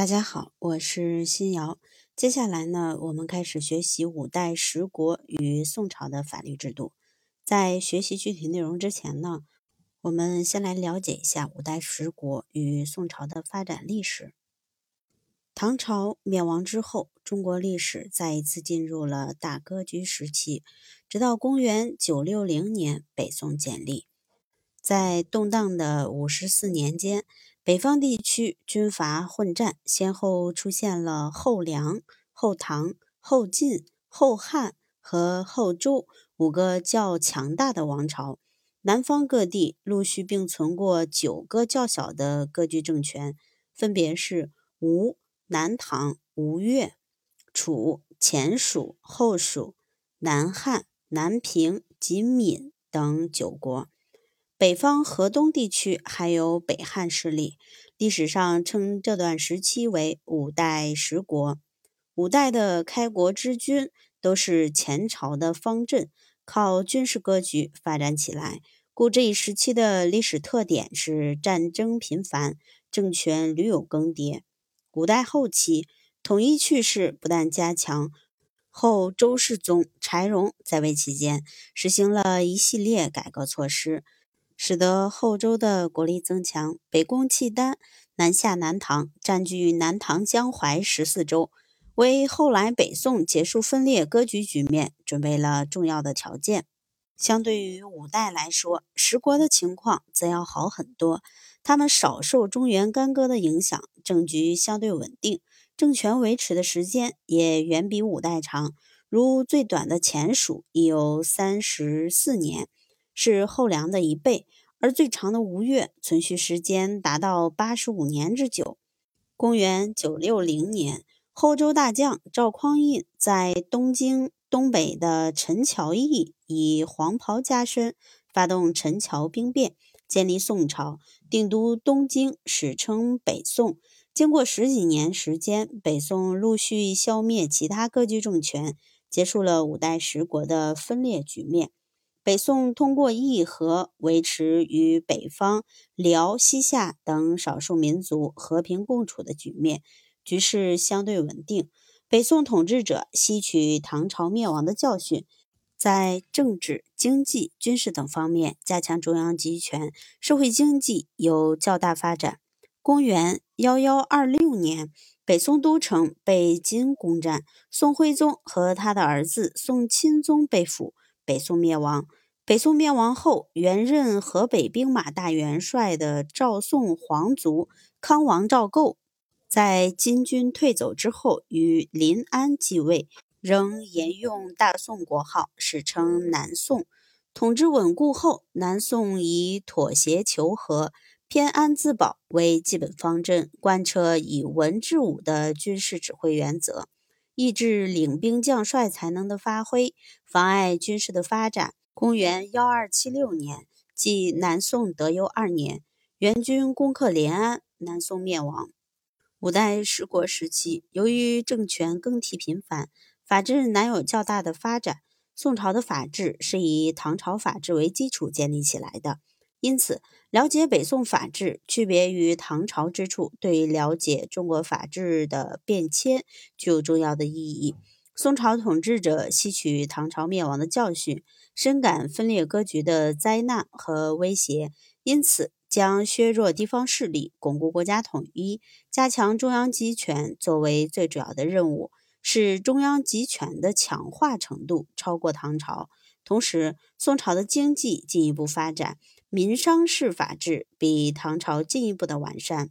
大家好，我是新瑶。接下来呢，我们开始学习五代十国与宋朝的法律制度。在学习具体内容之前呢，我们先来了解一下五代十国与宋朝的发展历史。唐朝灭亡之后，中国历史再一次进入了大割据时期，直到公元九六零年，北宋建立。在动荡的五十四年间，北方地区军阀混战，先后出现了后梁、后唐、后晋、后汉和后周五个较强大的王朝。南方各地陆续并存过九个较小的割据政权，分别是吴、南唐、吴越、楚、前蜀、后蜀、南汉、南平及闽等九国。北方河东地区还有北汉势力，历史上称这段时期为五代十国。五代的开国之君都是前朝的方阵，靠军事割据发展起来，故这一时期的历史特点是战争频繁，政权屡有更迭。五代后期，统一趋势不断加强，后周世宗柴荣在位期间，实行了一系列改革措施。使得后周的国力增强，北攻契丹，南下南唐，占据南唐江淮十四州，为后来北宋结束分裂割据局面准备了重要的条件。相对于五代来说，十国的情况则要好很多。他们少受中原干戈的影响，政局相对稳定，政权维持的时间也远比五代长。如最短的前蜀已有三十四年。是后梁的一倍，而最长的吴越存续时间达到八十五年之久。公元九六零年，后周大将赵匡胤在东京东北的陈桥驿以黄袍加身，发动陈桥兵变，建立宋朝，定都东京，史称北宋。经过十几年时间，北宋陆续消灭其他割据政权，结束了五代十国的分裂局面。北宋通过议和，维持与北方辽、西夏等少数民族和平共处的局面，局势相对稳定。北宋统治者吸取唐朝灭亡的教训，在政治、经济、军事等方面加强中央集权，社会经济有较大发展。公元幺幺二六年，北宋都城被金攻占，宋徽宗和他的儿子宋钦宗被俘。北宋灭亡。北宋灭亡后，原任河北兵马大元帅的赵宋皇族康王赵构，在金军退走之后，与临安继位，仍沿用大宋国号，史称南宋。统治稳固后，南宋以妥协求和、偏安自保为基本方针，贯彻以文治武的军事指挥原则。抑制领兵将帅才能的发挥，妨碍军事的发展。公元幺二七六年，即南宋德佑二年，元军攻克临安，南宋灭亡。五代十国时期，由于政权更替频繁，法制难有较大的发展。宋朝的法制是以唐朝法制为基础建立起来的，因此。了解北宋法制区别于唐朝之处，对于了解中国法制的变迁具有重要的意义。宋朝统治者吸取唐朝灭亡的教训，深感分裂割据的灾难和威胁，因此将削弱地方势力、巩固国家统一、加强中央集权作为最主要的任务，使中央集权的强化程度超过唐朝。同时，宋朝的经济进一步发展。民商事法制比唐朝进一步的完善。